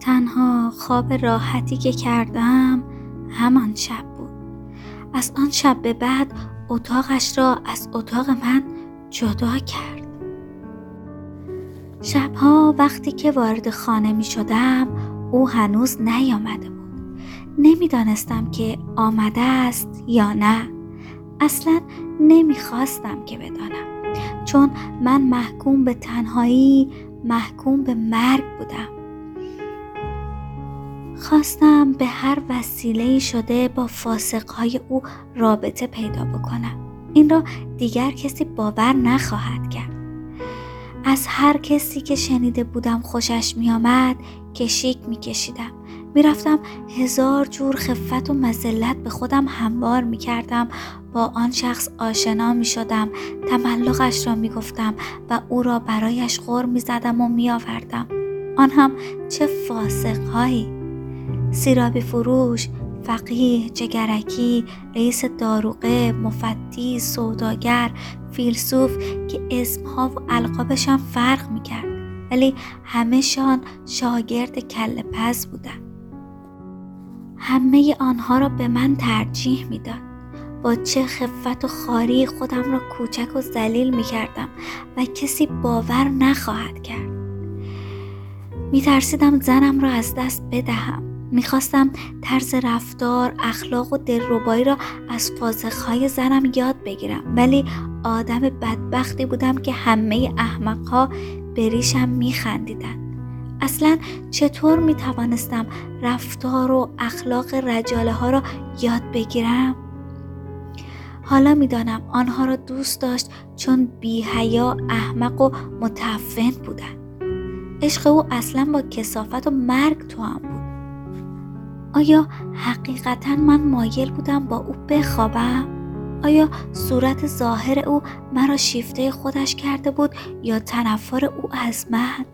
تنها خواب راحتی که کردم همان شب بود. از آن شب به بعد اتاقش را از اتاق من جدا کرد. شبها وقتی که وارد خانه می شدم او هنوز نیامده بود. نمی‌دانستم که آمده است یا نه. اصلا نمی‌خواستم که بدانم. چون من محکوم به تنهایی محکوم به مرگ بودم. خواستم به هر وسیله شده با فاسقهای او رابطه پیدا بکنم. این را دیگر کسی باور نخواهد کرد. از هر کسی که شنیده بودم خوشش میآمد کشیک میکشیدم. می‌رفتم هزار جور خفت و مزلت به خودم هموار می‌کردم. با آن شخص آشنا می شدم تملقش را می گفتم و او را برایش غور می زدم و می آوردم آن هم چه فاسق هایی سیرابی فروش فقیه جگرکی رئیس داروغه مفتی سوداگر فیلسوف که اسمها و القابشان فرق می‌کرد. ولی همهشان شاگرد کل پز بودند همه آنها را به من ترجیح می‌داد. با چه خفت و خاری خودم را کوچک و ذلیل می کردم و کسی باور نخواهد کرد. می ترسیدم زنم را از دست بدهم. می‌خواستم طرز رفتار اخلاق و دلربایی را از فازخهای زنم یاد بگیرم. ولی آدم بدبختی بودم که همه احمقها به ریشم میخندیدن. اصلا چطور می توانستم رفتار و اخلاق رجاله ها را یاد بگیرم؟ حالا می‌دانم آنها را دوست داشت چون بیهیا احمق و متفن بودند. عشق او اصلا با کسافت و مرگ تو هم بود. آیا حقیقتا من مایل بودم با او بخوابم؟ آیا صورت ظاهر او مرا شیفته خودش کرده بود یا تنفر او از من؟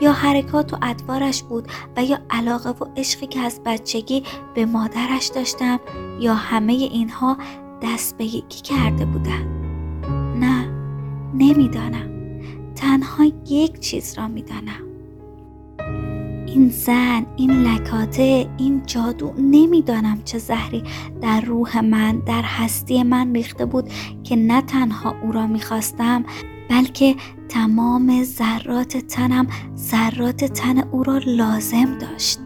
یا حرکات و ادوارش بود و یا علاقه و عشقی که از بچگی به مادرش داشتم یا همه اینها دست به یکی کرده بودن نه نمی‌دانم تنها یک چیز را می‌دانم این زن این لکاته این جادو نمی‌دانم چه زهری در روح من در هستی من ریخته بود که نه تنها او را می‌خواستم بلکه تمام ذرات تنم ذرات تن او را لازم داشت.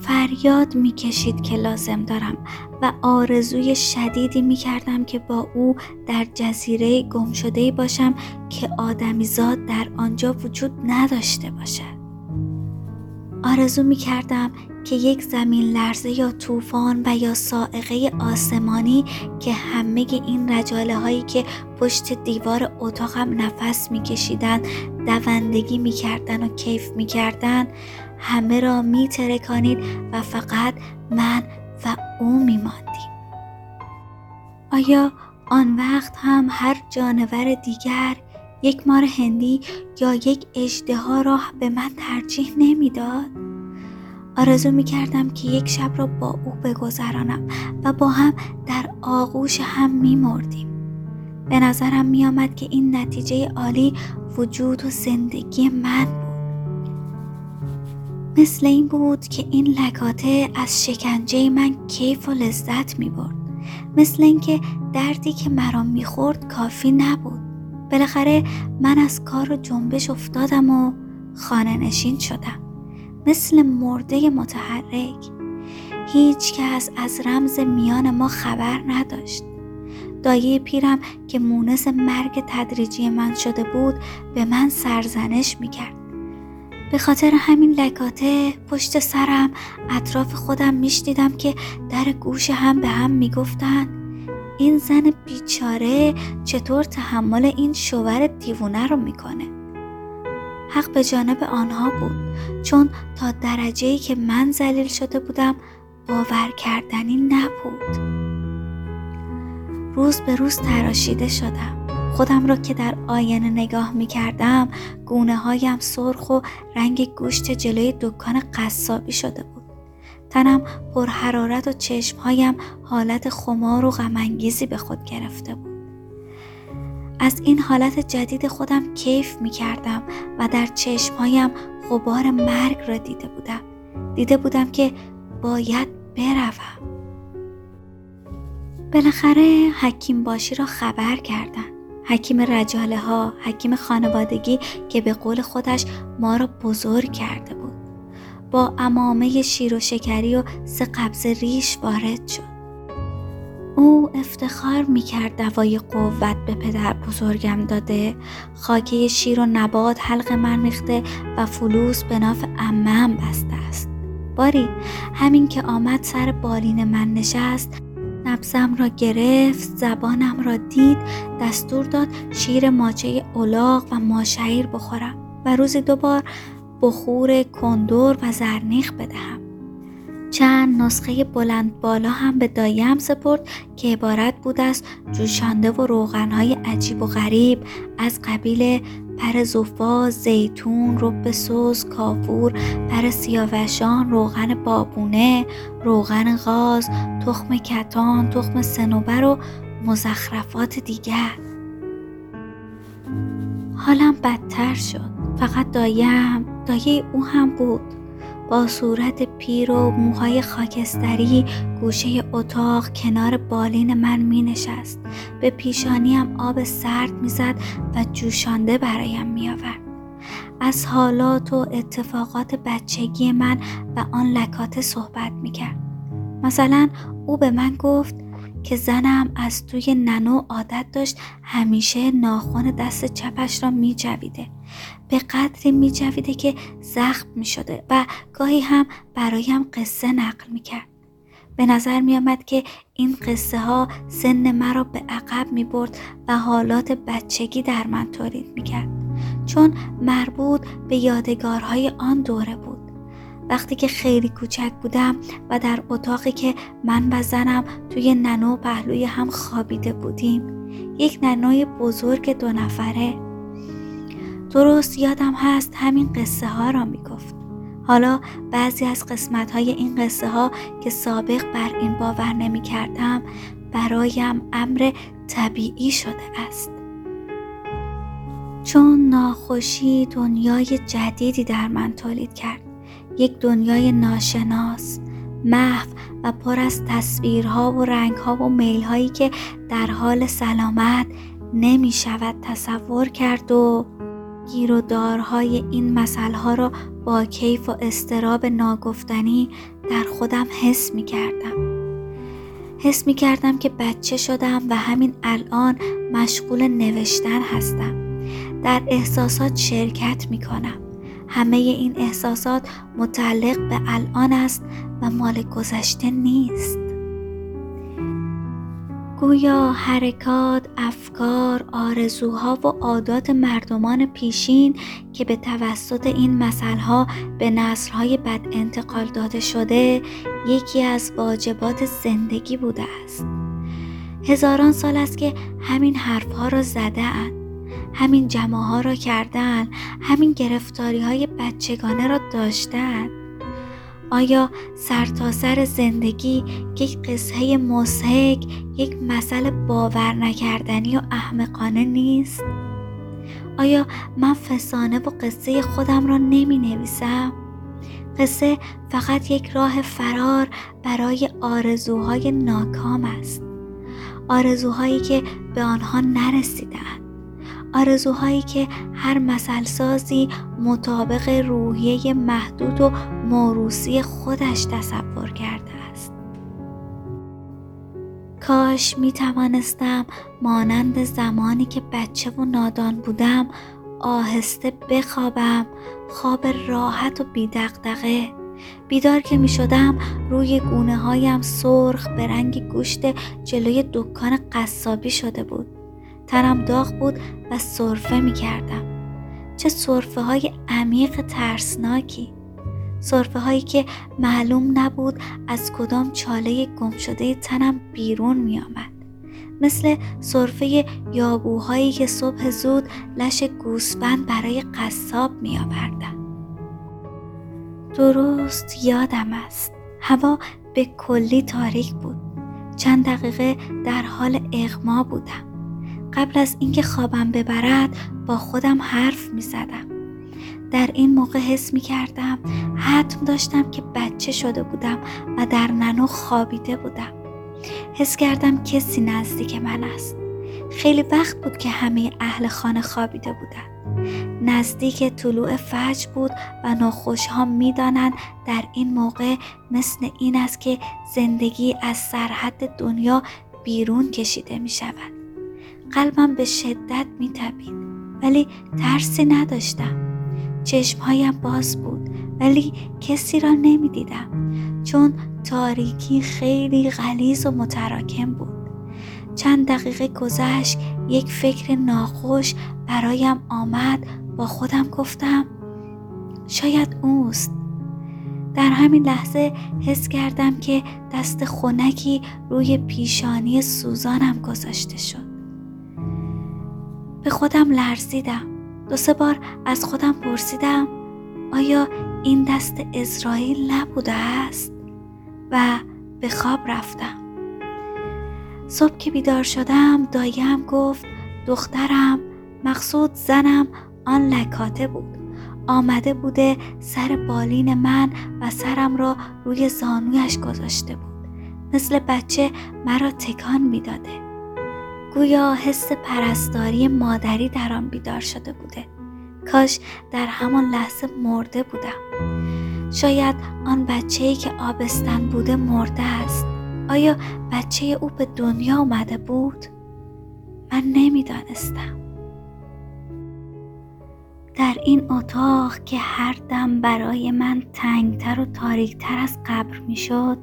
فریاد می‌کشید که لازم دارم و آرزوی شدیدی می‌کردم که با او در جزیره گم شده باشم که آدمیزاد در آنجا وجود نداشته باشد. آرزو می‌کردم که یک زمین لرزه یا طوفان و یا سائقه آسمانی که همه این رجاله هایی که پشت دیوار اتاقم نفس میکشیدن دوندگی می‌کردن و کیف می‌کردن همه را میترکانید و فقط من و او میماندیم. آیا آن وقت هم هر جانور دیگر یک مار هندی یا یک اجده را به من ترجیح نمی‌داد؟ آرزو می کردم که یک شب را با او بگذرانم و با هم در آغوش هم می مردیم. به نظرم می آمد که این نتیجه عالی وجود و زندگی من بود. مثل این بود که این لکاته از شکنجه من کیف و لذت می برد. مثل اینکه دردی که مرا می‌خورد کافی نبود. بالاخره من از کار و جنبش افتادم و خانه نشین شدم. مثل مرده متحرک. هیچ کس از رمز میان ما خبر نداشت. دایه پیرم که مونس مرگ تدریجی من شده بود به من سرزنش می‌کرد. به خاطر همین لکاته پشت سرم اطراف خودم میشنیدم که در گوش هم به هم می‌گفتن این زن بیچاره چطور تحمل این شوهر دیوونه رو می‌کنه؟ حق به جانب آنها بود چون تا درجه که من ذلیل شده بودم باور کردنی نبود. روز به روز تراشیده شدم. خودم را که در آینه نگاه می کردم گونه هایم سرخ و رنگ گوشت جلوی دکان قصابی شده بود. تنم پر حرارت و چشمهایم حالت خمار و غمانگیزی به خود گرفته بود. از این حالت جدید خودم کیف می کردم و در چشمهایم غبار مرگ را دیده بودم. دیده بودم که باید بروم. بالاخره حکیم باشی را خبر کردن. حکیم رجاله ها حکیم خانوادگی که به قول خودش ما را بزرگ کرده بود. با امامه شیر و شکری و سه قبض ریش وارد شد. او افتخار می‌کرد دوای قوت به پدر بزرگم داده. خاکه شیر و نبات حلق من ریخته و فلوس به ناف امم بسته است. باری همین که آمد سر بالین من نشست نبزم را گرفت زبانم را دید دستور داد شیر ماچه اولاغ و ماشعیر بخورم. و روزی دوبار بخور کندور و زرنیخ بدهم. چند نسخه بلند بالا هم به دایم سپرد که عبارت بود از جوشانده و روغنهای عجیب و غریب از قبیل پر زوفا، زیتون، رب سوز، کافور، پر سیاوشان، روغن بابونه، روغن غاز، تخم کتان، تخم سنوبر و مزخرفات دیگر. حالم بدتر شد. فقط دایم دایه او هم بود با صورت پیر و موهای خاکستری گوشه اتاق کنار بالین من می نشست به پیشانیم آب سرد می‌زد و جوشانده برایم می آورد. از حالات و اتفاقات بچگی من و آن لکات صحبت می کرد. مثلا او به من گفت که زنم از توی ننو عادت داشت همیشه ناخون دست چپش را می جویده. به قدری می جویده که زخم می شده و گاهی هم برایم قصه نقل می کرد. به نظر می آمد که این قصه ها سن مرا به عقب می برد و حالات بچگی در من تولید می کرد. چون مربوط به یادگارهای آن دوره بود. وقتی که خیلی کوچک بودم و در اتاقی که من و زنم توی ننو پهلوی هم خوابیده بودیم یک ننوی بزرگ دو نفره درست یادم هست همین قصه ها را می گفت. حالا بعضی از قسمت های این قصه ها که سابق بر این باور نمی کردم برایم امر طبیعی شده است. چون ناخوشی دنیای جدیدی در من تولید کرد. یک دنیای ناشناس محو و پر از تصویرها و رنگها و میلهایی که در حال سلامت نمی شود تصور کرد و گیر و دارهای این مسئله را با کیف و استراب ناگفتنی در خودم حس می کردم. حس می کردم که بچه شدم و همین الان مشغول نوشتن هستم. در احساسات شرکت می کنم. همه این احساسات متعلق به الان است و مال گذشته نیست گویا حرکات، افکار، آرزوها و عادات مردمان پیشین که به توسط این مسئله به نسلهای بد انتقال داده شده یکی از واجبات زندگی بوده است. هزاران سال است که همین حرفها را زده اند. همین جمع ها را کردن همین گرفتاری های بچگانه را داشتن آیا سرتاسر سر زندگی یک قصه مسحک یک مسئله باور نکردنی و احمقانه نیست؟ آیا من فسانه و قصه خودم را نمی نویسم؟ قصه فقط یک راه فرار برای آرزوهای ناکام است آرزوهایی که به آنها نرسیدند آرزوهایی که هر مسل سازی مطابق روحیه محدود و موروسی خودش تصور کرده است. کاش می توانستم مانند زمانی که بچه و نادان بودم آهسته بخوابم خواب راحت و بیدقدقه بیدار که می شدم روی گونه هایم سرخ به رنگ گوشت جلوی دکان قصابی شده بود. تنم داغ بود و صرفه می کردم. چه صرفه های عمیق ترسناکی صرفه هایی که معلوم نبود از کدام چاله گم شده تنم بیرون می آمد. مثل صرفه یابوهایی که صبح زود لش گوسفند برای قصاب می آوردن. درست یادم است هوا به کلی تاریک بود چند دقیقه در حال اغما بودم قبل از اینکه خوابم ببرد با خودم حرف می زدم. در این موقع حس می کردم حتم داشتم که بچه شده بودم و در ننو خوابیده بودم. حس کردم کسی نزدیک من است. خیلی وقت بود که همه اهل خانه خوابیده بودند. نزدیک طلوع فجر بود و نخوش ها می دانند در این موقع مثل این است که زندگی از سرحد دنیا بیرون کشیده می شود قلبم به شدت می تبید ولی ترسی نداشتم. چشمهایم باز بود ولی کسی را نمی دیدم چون تاریکی خیلی غلیظ و متراکم بود. چند دقیقه گذشت یک فکر ناخوش برایم آمد. با خودم گفتم شاید اوست. در همین لحظه حس کردم که دست خونکی روی پیشانی سوزانم گذاشته شد. به خودم لرزیدم. دو سه بار از خودم پرسیدم آیا این دست اسرائیل نبوده است؟ و به خواب رفتم. صبح که بیدار شدم دایم گفت دخترم مقصود زنم آن لکاته بود. آمده بوده سر بالین من و سرم را روی زانویش گذاشته بود. مثل بچه مرا تکان می‌داده. گویا حس پرستاری مادری در آن بیدار شده بوده. کاش در همان لحظه مرده بودم. شاید آن بچه ای که آبستن بوده مرده است. آیا بچه او به دنیا آمده بود؟ من نمی‌دانستم. در این اتاق که هر دم برای من تنگتر و تاریکتر از قبر می‌شد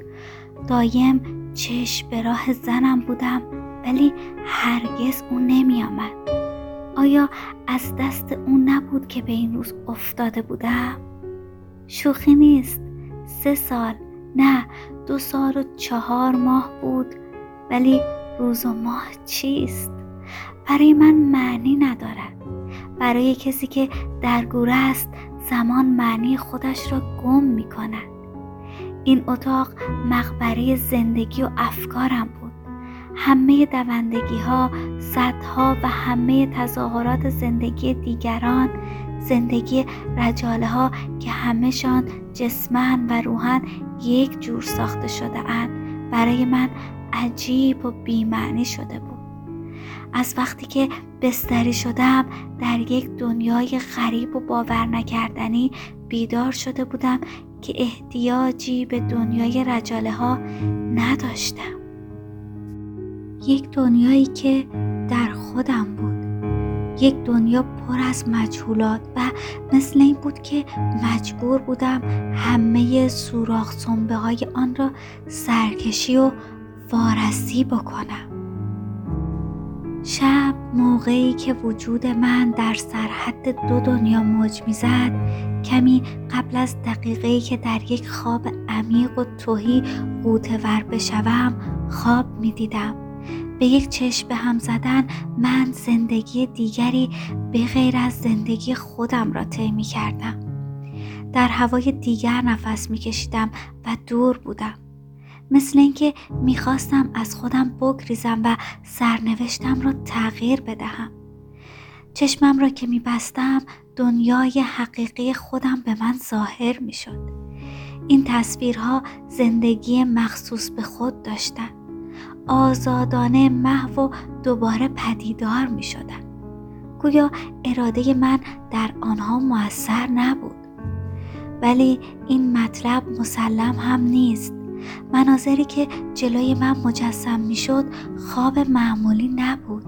دایم چشم به راه زنم بودم. ولی هرگز او نمی آمد. آیا از دست او نبود که به این روز افتاده بودم؟ شوخی نیست سه سال نه دو سال و چهار ماه بود ولی روز و ماه چیست؟ برای من معنی ندارد برای کسی که در گوره است زمان معنی خودش را گم می کند این اتاق مقبره زندگی و افکارم بود همه دوندگی ها، صدها و همه تظاهرات زندگی دیگران زندگی رجاله ها که همهشان جسمن و روحن یک جور ساخته شده اند برای من عجیب و بیمعنی شده بود. از وقتی که بستری شدم در یک دنیای غریب و باور نکردنی بیدار شده بودم که احتیاجی به دنیای رجاله ها نداشتم. یک دنیایی که در خودم بود. یک دنیا پر از مجهولات و مثل این بود که مجبور بودم همه سوراخ سنبه های آن را سرکشی و وارسی بکنم. شب موقعی که وجود من در سرحد دو دنیا موج می‌زد کمی قبل از دقیقه که در یک خواب عمیق و توهی قوتور بشوم خواب می‌دیدم. به یک چشم به هم زدن من زندگی دیگری به غیر از زندگی خودم را طی می کردم. در هوای دیگر نفس می کشیدم و دور بودم. مثل اینکه می‌خواستم از خودم بگریزم و سرنوشتم را تغییر بدهم. چشمم را که میبستم دنیای حقیقی خودم به من ظاهر می‌شد. این تصویرها زندگی مخصوص به خود داشتند. آزادانه محو و دوباره پدیدار می شدن. گویا اراده من در آنها موثر نبود ولی این مطلب مسلم هم نیست مناظری که جلوی من مجسم می شد خواب معمولی نبود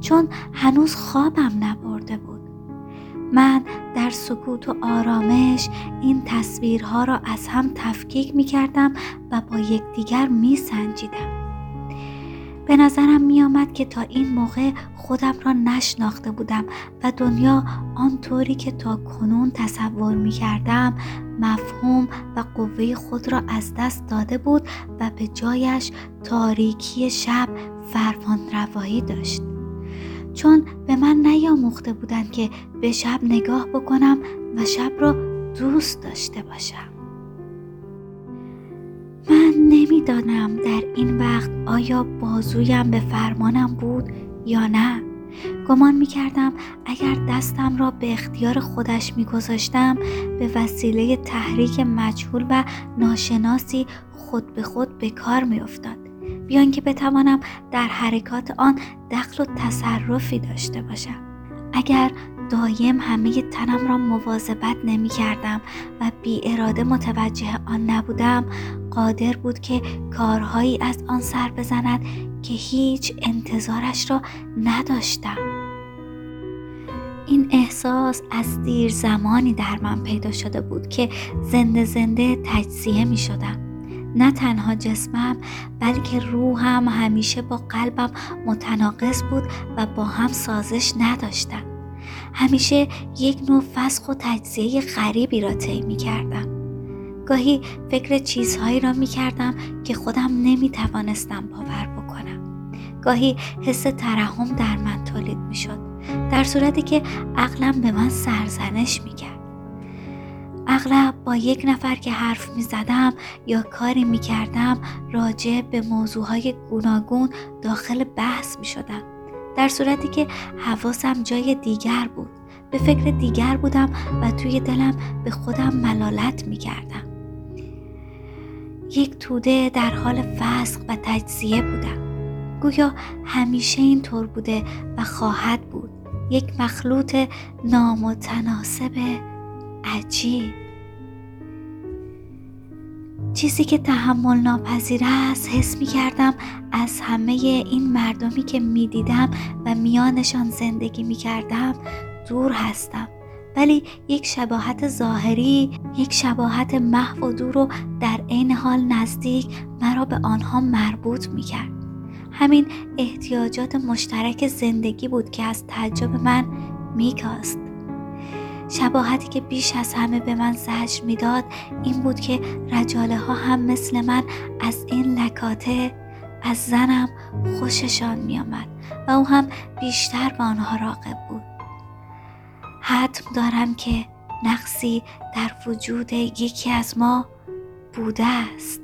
چون هنوز خوابم نبرده بود من در سکوت و آرامش این تصویرها را از هم تفکیک می کردم و با یکدیگر می سنجیدم. به نظرم می آمد که تا این موقع خودم را نشناخته بودم و دنیا آنطوری که تا کنون تصور می کردم مفهوم و قوه خود را از دست داده بود و به جایش تاریکی شب فرمان روایی داشت. چون به من نیاموخته بودند که به شب نگاه بکنم و شب را دوست داشته باشم. نمی‌دانم در این وقت آیا بازویم به فرمانم بود یا نه گمان می کردم اگر دستم را به اختیار خودش می گذاشتم به وسیله تحریک مجهول و ناشناسی خود به خود به کار می افتاد. بیان که بتوانم در حرکات آن دخل و تصرفی داشته باشم. اگر دایم همه تنم را مواظبت نمی کردم و بی اراده متوجه آن نبودم قادر بود که کارهایی از آن سر بزند که هیچ انتظارش را نداشتم. این احساس از دیر زمانی در من پیدا شده بود که زنده زنده تجزیه می شدم. نه تنها جسمم بلکه روحم همیشه با قلبم متناقض بود و با هم سازش نداشتم. همیشه یک نوع فسخ و تجزیه غریبی را طی می کردم. گاهی فکر چیزهایی را می کردم که خودم نمی توانستم باور بکنم. گاهی حس ترحم در من تولید می شد در صورتی که عقلم به من سرزنش می کرد اغلب با یک نفر که حرف می زدم یا کاری می کردم راجع به موضوعهای گوناگون داخل بحث می شدم در صورتی که حواسم جای دیگر بود به فکر دیگر بودم و توی دلم به خودم ملالت می کردم یک توده در حال فسق و تجزیه بودم. گویا همیشه اینطور بوده و خواهد بود. یک مخلوط نامتناسب عجیب. چیزی که تحمل ناپذیر است حس می کردم از همه این مردمی که می دیدم و میانشان زندگی می کردم دور هستم. ولی یک شباهت ظاهری یک شباهت محو و دور و در عین حال نزدیک مرا به آنها مربوط می کرد. همین احتیاجات مشترک زندگی بود که از تعجب من میکاست شباهتی که بیش از همه به من زجر می‌داد این بود که رجاله ها هم مثل من از این لکاته از زنم خوششان میآمد و او هم بیشتر به آنها راقب بود حتم دارم که نقصی در وجود یکی از ما بوده است.